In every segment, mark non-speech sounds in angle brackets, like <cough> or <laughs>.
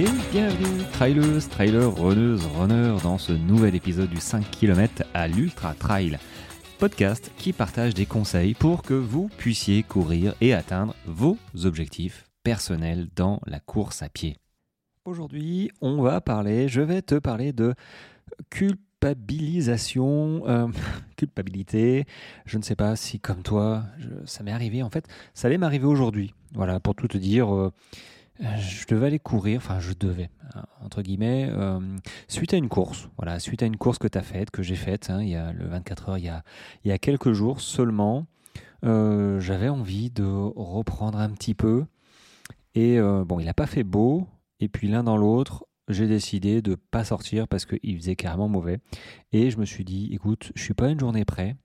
Et bienvenue, trailers, trailers, runneuses, runners, dans ce nouvel épisode du 5 km à l'Ultra Trail, podcast qui partage des conseils pour que vous puissiez courir et atteindre vos objectifs personnels dans la course à pied. Aujourd'hui, on va parler, je vais te parler de culpabilisation, euh, <laughs> culpabilité. Je ne sais pas si, comme toi, ça m'est arrivé. En fait, ça allait m'arriver aujourd'hui. Voilà, pour tout te dire. Euh, je devais aller courir, enfin je devais, hein, entre guillemets, euh, suite à une course. Voilà, suite à une course que tu as faite, que j'ai faite, hein, il y a le 24 heures, il y a, il y a quelques jours seulement. Euh, j'avais envie de reprendre un petit peu. Et euh, bon, il n'a pas fait beau. Et puis l'un dans l'autre, j'ai décidé de pas sortir parce qu'il faisait carrément mauvais. Et je me suis dit, écoute, je suis pas une journée près.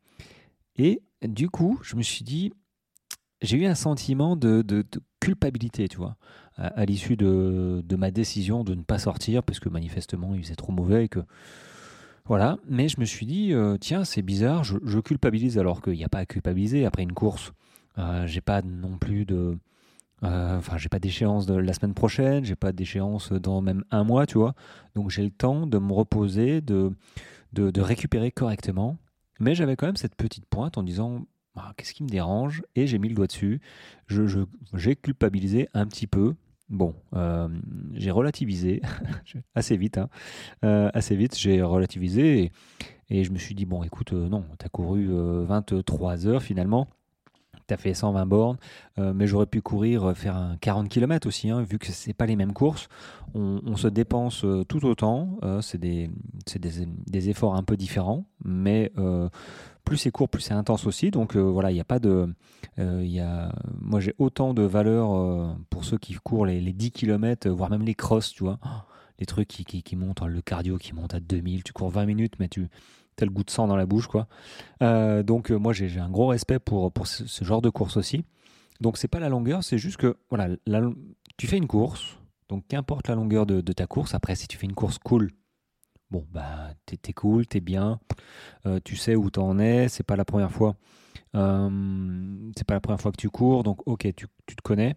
Et du coup, je me suis dit, j'ai eu un sentiment de, culpabilité, tu vois, à, l'issue de, ma décision de ne pas sortir parce que manifestement il faisait trop mauvais et que voilà. Mais je me suis dit, euh, tiens, c'est bizarre, je, culpabilise alors qu'il n'y a pas à culpabiliser après une course. Euh, j'ai pas non plus de, euh, j'ai pas d'échéance la semaine prochaine, j'ai pas d'échéance dans même un mois, tu vois. Donc j'ai le temps de me reposer, de récupérer correctement. Mais j'avais quand même cette petite pointe en disant ah, qu'est-ce qui me dérange? Et j'ai mis le doigt dessus. J'ai culpabilisé un petit peu. Bon, euh, j'ai relativisé <laughs> assez vite. Hein. Euh, assez vite, j'ai relativisé et, je me suis dit, bon, écoute, euh, non, tu as couru 23 heures finalement. Tu as fait 120 bornes, mais j'aurais pu courir, faire un 40 km aussi, hein, vu que ce pas les mêmes courses. On, se dépense tout autant. c'est des, des, des, efforts un peu différents, mais plus c'est court, plus c'est intense aussi. Donc euh, voilà, il n'y a pas de. Euh, y a, moi, j'ai autant de valeur euh, pour ceux qui courent les, 10 km, voire même les crosses, tu vois. les trucs qui, qui, montent, hein, le cardio qui monte à 2000. Tu cours 20 minutes, mais tu le goût de sang dans la bouche, quoi. donc moi, j'ai un gros respect pour, pour ce, genre de course aussi. Donc c'est pas la longueur, c'est juste que voilà, tu fais une course. Donc qu'importe la longueur de, ta course, après si tu fais une course cool, bon, bah, t'es es cool, t'es bien, euh, tu sais où t'en es, c'est pas la première fois. Euh, c'est pas la première fois que tu cours, donc ok, tu, te connais.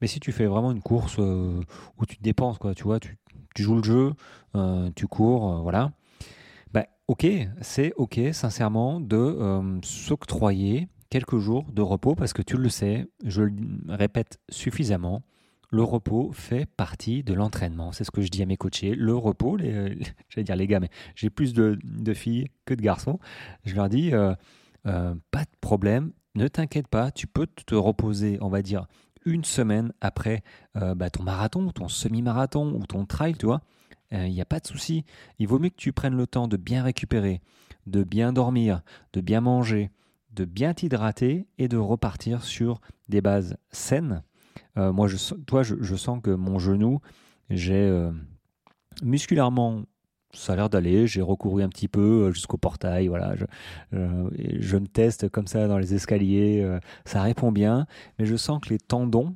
Mais si tu fais vraiment une course euh, où tu dépenses, quoi, tu vois, tu, joues le jeu, tu cours, voilà. Ok, c'est ok, sincèrement, de s'octroyer quelques jours de repos parce que tu le sais, je le répète suffisamment, le repos fait partie de l'entraînement. C'est ce que je dis à mes coachés. Le repos, les, <laughs> j'allais dire les gars, mais j'ai plus de, filles que de garçons. Je leur dis, euh, euh, pas de problème, ne t'inquiète pas, tu peux te reposer, on va dire, une semaine après euh, bah, ton marathon, ton semi-marathon ou ton trail, tu vois. Il n'y a pas de souci. Il vaut mieux que tu prennes le temps de bien récupérer, de bien dormir, de bien manger, de bien t'hydrater et de repartir sur des bases saines euh, moi, je, toi, je, sens que mon genou, j'ai euh, musculairement ça a l'air d'aller. J'ai recouru un petit peu euh, jusqu'au portail. Voilà, je, je, me teste comme ça dans les escaliers. ça répond bien, mais je sens que les tendons,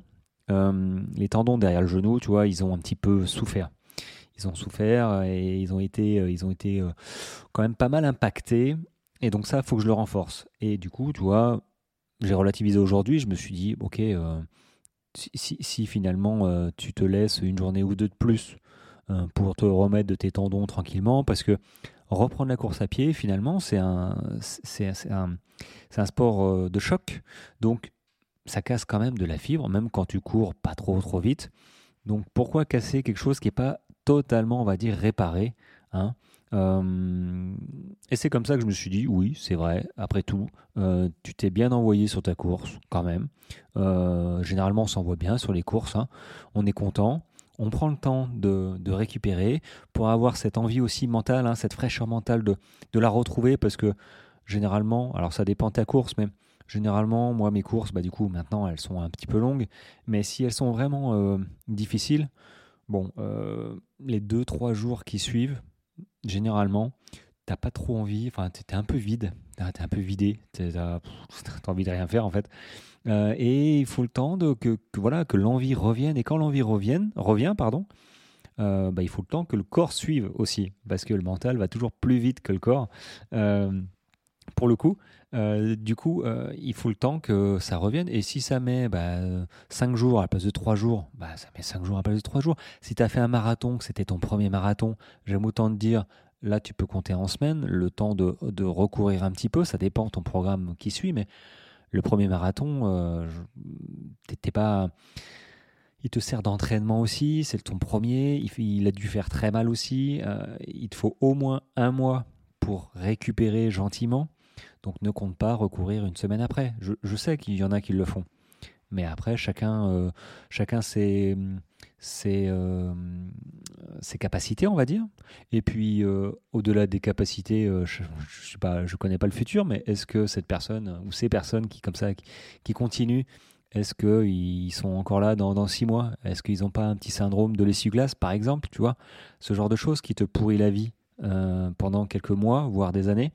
les tendons derrière le genou, tu vois, ils ont un petit peu souffert. Ils ont souffert et ils ont été, ils ont été quand même pas mal impactés. Et donc ça, faut que je le renforce. Et du coup, tu vois, j'ai relativisé aujourd'hui. Je me suis dit, ok si, finalement euh, tu te laisses une journée ou deux de plus euh, pour te remettre de tes tendons tranquillement, parce que reprendre la course à pied, finalement, c'est un, c'est, un, un, sport euh, de choc. Donc, ça casse quand même de la fibre, même quand tu cours pas trop trop vite. Donc, pourquoi casser quelque chose qui n'est pas totalement, on va dire, réparé hein euh, et c'est comme ça que je me suis dit, oui, c'est vrai, après tout, euh, tu t'es bien envoyé sur ta course, quand même. Euh, généralement, on s'envoie bien sur les courses, hein. on est content. On prend le temps de, récupérer pour avoir cette envie aussi mentale, hein, cette fraîcheur mentale de, la retrouver parce que généralement, alors ça dépend de ta course, mais généralement, moi, mes courses, bah, du coup, maintenant, elles sont un petit peu longues, mais si elles sont vraiment difficiles, bon, les deux, trois jours qui suivent, généralement, t'as pas trop envie, enfin, t'es un peu vide, t'es un peu vidé, t'as envie de rien faire en fait. Euh, et il faut le temps de, que, voilà, que l'envie revienne. Et quand l'envie revient, pardon, euh, bah, il faut le temps que le corps suive aussi, parce que le mental va toujours plus vite que le corps. Euh, pour le coup. Euh, du coup, euh, il faut le temps que ça revienne. Et si ça met bah, 5 jours à la place de 3 jours, bah, ça met 5 jours à la place de 3 jours. Si tu as fait un marathon, que c'était ton premier marathon, j'aime autant te dire, là, tu peux compter en semaines, le temps de, recourir un petit peu. Ça dépend de ton programme qui suit. Mais le premier marathon, euh, pas il te sert d'entraînement aussi, c'est ton premier, il, a dû faire très mal aussi. Euh, il te faut au moins un mois pour récupérer gentiment. Donc ne compte pas recourir une semaine après. Je, sais qu'il y en a qui le font. Mais après, chacun, euh, chacun ses, euh, ses, capacités, on va dire. Et puis, au-delà des capacités, je ne connais pas le futur, mais est-ce que cette personne ou ces personnes qui, comme ça, qui, continuent, est-ce qu'ils sont encore là dans, six mois? Est-ce qu'ils n'ont pas un petit syndrome de l'essuie-glace, par exemple Tu vois, ce genre de choses qui te pourrit la vie euh, pendant quelques mois, voire des années.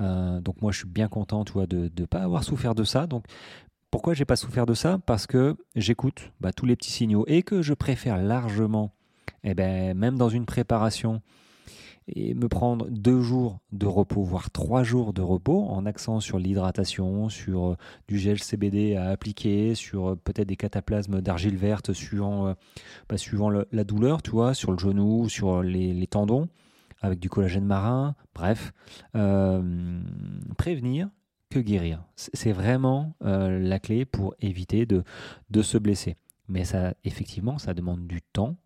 Euh, donc moi, je suis bien content, de ne pas avoir souffert de ça. Donc pourquoi j'ai pas souffert de ça? Parce que j'écoute bah, tous les petits signaux et que je préfère largement, eh ben, même dans une préparation, me prendre deux jours de repos, voire trois jours de repos, en accent sur l'hydratation, sur euh, du gel CBD à appliquer, sur euh, peut-être des cataplasmes d'argile verte suivant, bah, la douleur, tu vois, sur le genou, sur les, tendons, avec du collagène marin, bref, prévenir que guérir. C'est vraiment la clé pour éviter de, de se blesser. Mais ça, effectivement, ça demande du temps,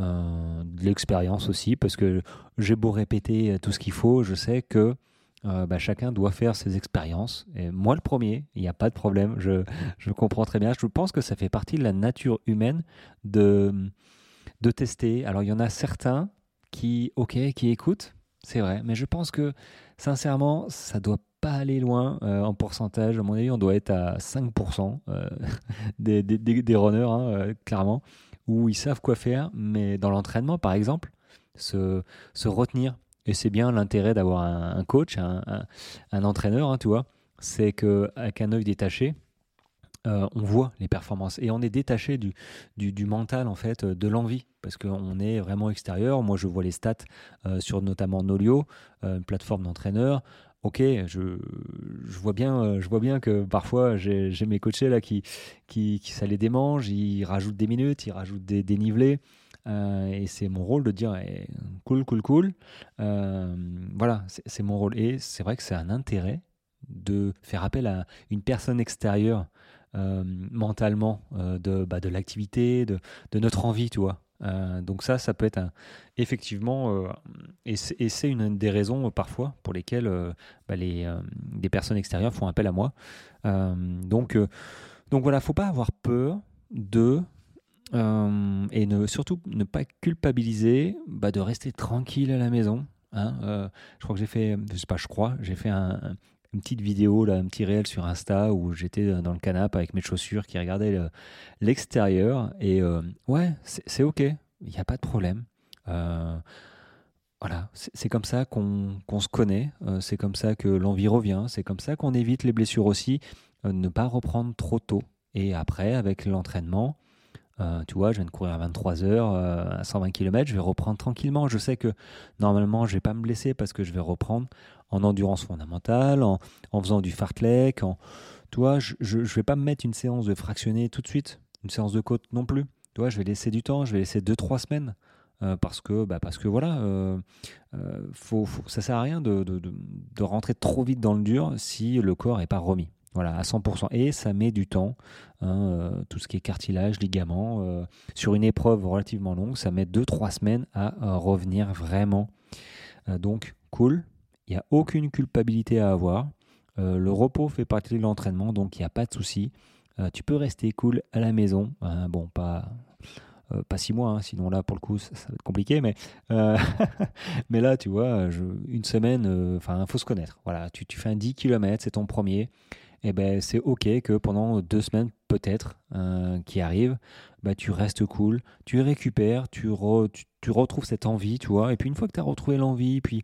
euh, de l'expérience aussi, parce que j'ai beau répéter tout ce qu'il faut, je sais que euh, bah, chacun doit faire ses expériences. Et moi, le premier, il n'y a pas de problème, je, je, comprends très bien. Je pense que ça fait partie de la nature humaine de, de tester. Alors, il y en a certains qui, ok, qui écoutent, c'est vrai, mais je pense que sincèrement, ça doit pas aller loin euh, en pourcentage. À mon avis, on doit être à 5% euh, <laughs> des, des, des, runners, hein, euh, clairement, où ils savent quoi faire, mais dans l'entraînement, par exemple, se, se retenir. Et c'est bien l'intérêt d'avoir un, coach, un, un, entraîneur, hein, tu vois, c'est qu'avec un œil détaché, on voit les performances et on est détaché du, du, mental en fait de l'envie parce qu'on est vraiment extérieur moi je vois les stats sur notamment Nolio une plateforme d'entraîneur ok, je, je, vois bien, euh, je vois bien que parfois j'ai mes coachés là qui, qui, ça les démange, ils rajoutent des minutes, ils rajoutent des dénivelés. Euh, et c'est mon rôle de dire eh, cool, cool, cool. Euh, voilà, c'est mon rôle. Et c'est vrai que c'est un intérêt de faire appel à une personne extérieure mentalement de, bah, de l'activité, de, de, notre envie, tu vois. Euh, donc ça, ça peut être un, effectivement, euh, et c'est une des raisons euh, parfois pour lesquelles bah, les, des personnes extérieures font appel à moi. donc, donc voilà, faut pas avoir peur de et surtout ne pas culpabiliser bah, de rester tranquille à la maison. Hein. je crois que j'ai fait, je sais pas, je crois, j'ai fait un, une petite vidéo, là, un petit réel sur Insta où j'étais dans le canapé avec mes chaussures qui regardaient l'extérieur. et euh, ouais, c'est ok, il n'y a pas de problème. Euh, voilà, c'est comme ça qu'on se connaît, euh, c'est comme ça que l'envie revient, c'est comme ça qu'on évite les blessures aussi, ne pas reprendre trop tôt. Et après, avec l'entraînement, tu vois, je viens de courir à 23 heures, à 120 km, je vais reprendre tranquillement. Je sais que normalement, je vais pas me blesser parce que je vais reprendre en endurance fondamentale, en, faisant du fartlek. En, tu vois, je ne vais pas me mettre une séance de fractionné tout de suite, une séance de côte non plus. Tu vois, je vais laisser du temps, je vais laisser 2-3 semaines. Euh, parce que bah parce que voilà euh, euh, faut, ça sert à rien de, de, de, rentrer trop vite dans le dur si le corps n'est pas remis voilà à 100% et ça met du temps hein, tout ce qui est cartilage ligament sur une épreuve relativement longue ça met 2-3 semaines à revenir vraiment donc cool il n'y a aucune culpabilité à avoir. Euh, le repos fait partie de l'entraînement, donc il n'y a pas de souci. Euh, tu peux rester cool à la maison. Hein, bon, pas, euh, pas six mois, hein, sinon là, pour le coup, ça, va être compliqué. Mais, <laughs> mais là, tu vois, une semaine, il faut se connaître. Voilà, tu, tu fais un 10 km, c'est ton premier. Eh ben, c'est OK que pendant deux semaines, peut-être, qui arrivent, bah, tu restes cool, tu récupères, tu, tu, retrouves cette envie, tu vois. Et puis, une fois que tu as retrouvé l'envie, puis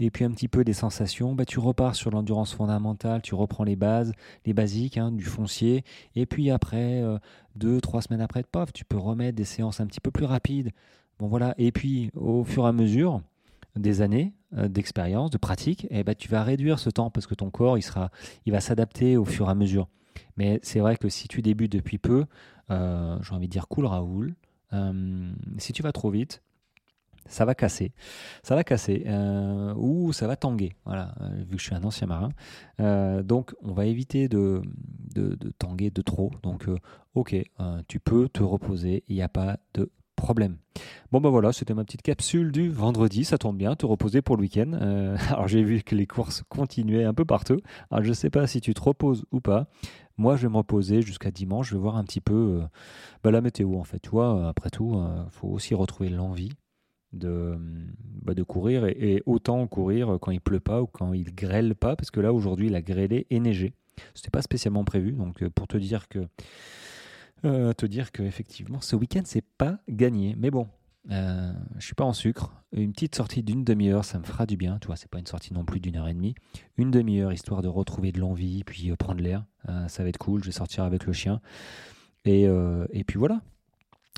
et puis un petit peu des sensations, bah, tu repars sur l'endurance fondamentale, tu reprends les bases, les basiques hein, du foncier, et puis après, euh, deux, trois semaines après, paf, tu peux remettre des séances un petit peu plus rapides. Bon voilà, et puis au fur et à mesure, des années d'expérience, de pratique, et eh ben, tu vas réduire ce temps parce que ton corps il, sera, il va s'adapter au fur et à mesure. Mais c'est vrai que si tu débutes depuis peu, j'ai envie de dire cool Raoul, si tu vas trop vite, ça va casser, ça va casser, euh, ou ça va tanguer, voilà, euh, vu que je suis un ancien marin. Euh, donc on va éviter de, de, tanguer de trop. Donc ok, tu peux te reposer, il n'y a pas de problème. Bon ben voilà, c'était ma petite capsule du vendredi, ça tombe bien, te reposer pour le week-end. <laughs> alors j'ai vu que les courses continuaient un peu partout. Alors je ne sais pas si tu te reposes ou pas. Moi je vais me reposer jusqu'à dimanche, je vais voir un petit peu bah, la météo en fait. Tu vois, après tout, il faut aussi retrouver l'envie de, bah, de courir et, autant courir quand il pleut pas ou quand il grêle pas parce que là aujourd'hui il a grêlé et neigé. C'était pas spécialement prévu donc euh, pour te dire que euh, te dire que effectivement ce week-end c'est pas gagné. Mais bon euh, je suis pas en sucre. Une petite sortie d'une demi-heure ça me fera du bien. Tu vois c'est pas une sortie non plus d'une heure et demie. Une demi-heure histoire de retrouver de l'envie puis prendre l'air. Ça va être cool. Je vais sortir avec le chien. Et, et puis voilà.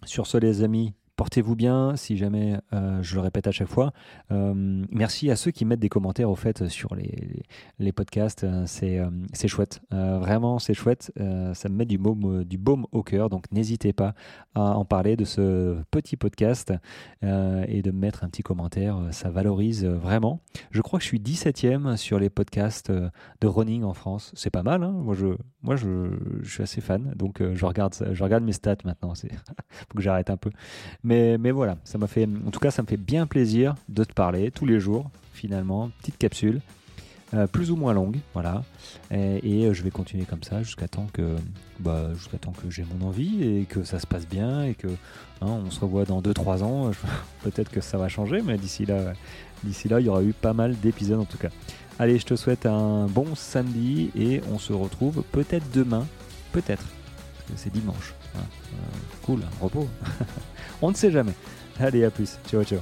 Sur ce les amis Portez-vous bien, si jamais, euh, je le répète à chaque fois. Euh, merci à ceux qui mettent des commentaires au fait sur les, les, podcasts. Euh, c'est chouette. vraiment, c'est chouette. ça me met du baume, du baume au cœur. Donc n'hésitez pas à en parler de ce petit podcast et de mettre un petit commentaire. Ça valorise vraiment. Je crois que je suis 17e sur les podcasts de running en France. C'est pas mal. Hein. moi, je, moi je, je, suis assez fan. Donc je, regarde, je regarde mes stats maintenant. Il <laughs> faut que j'arrête un peu. Voilà, ça m'a fait, en tout cas, ça me fait bien plaisir de te parler tous les jours, finalement, petite capsule, euh, plus ou moins longue, voilà. Et, euh, je vais continuer comme ça jusqu'à temps que, bah, jusqu'à temps que j'ai mon envie et que ça se passe bien et que hein, on se revoit dans 2-3 ans. <laughs> Peut-être que ça va changer, mais d'ici là, d'ici là, il y aura eu pas mal d'épisodes en tout cas. Allez, je te souhaite un bon samedi et on se retrouve peut-être demain, peut-être, parce que c'est dimanche. Cool, repos. <laughs> On ne sait jamais. Allez, à plus. Ciao, ciao.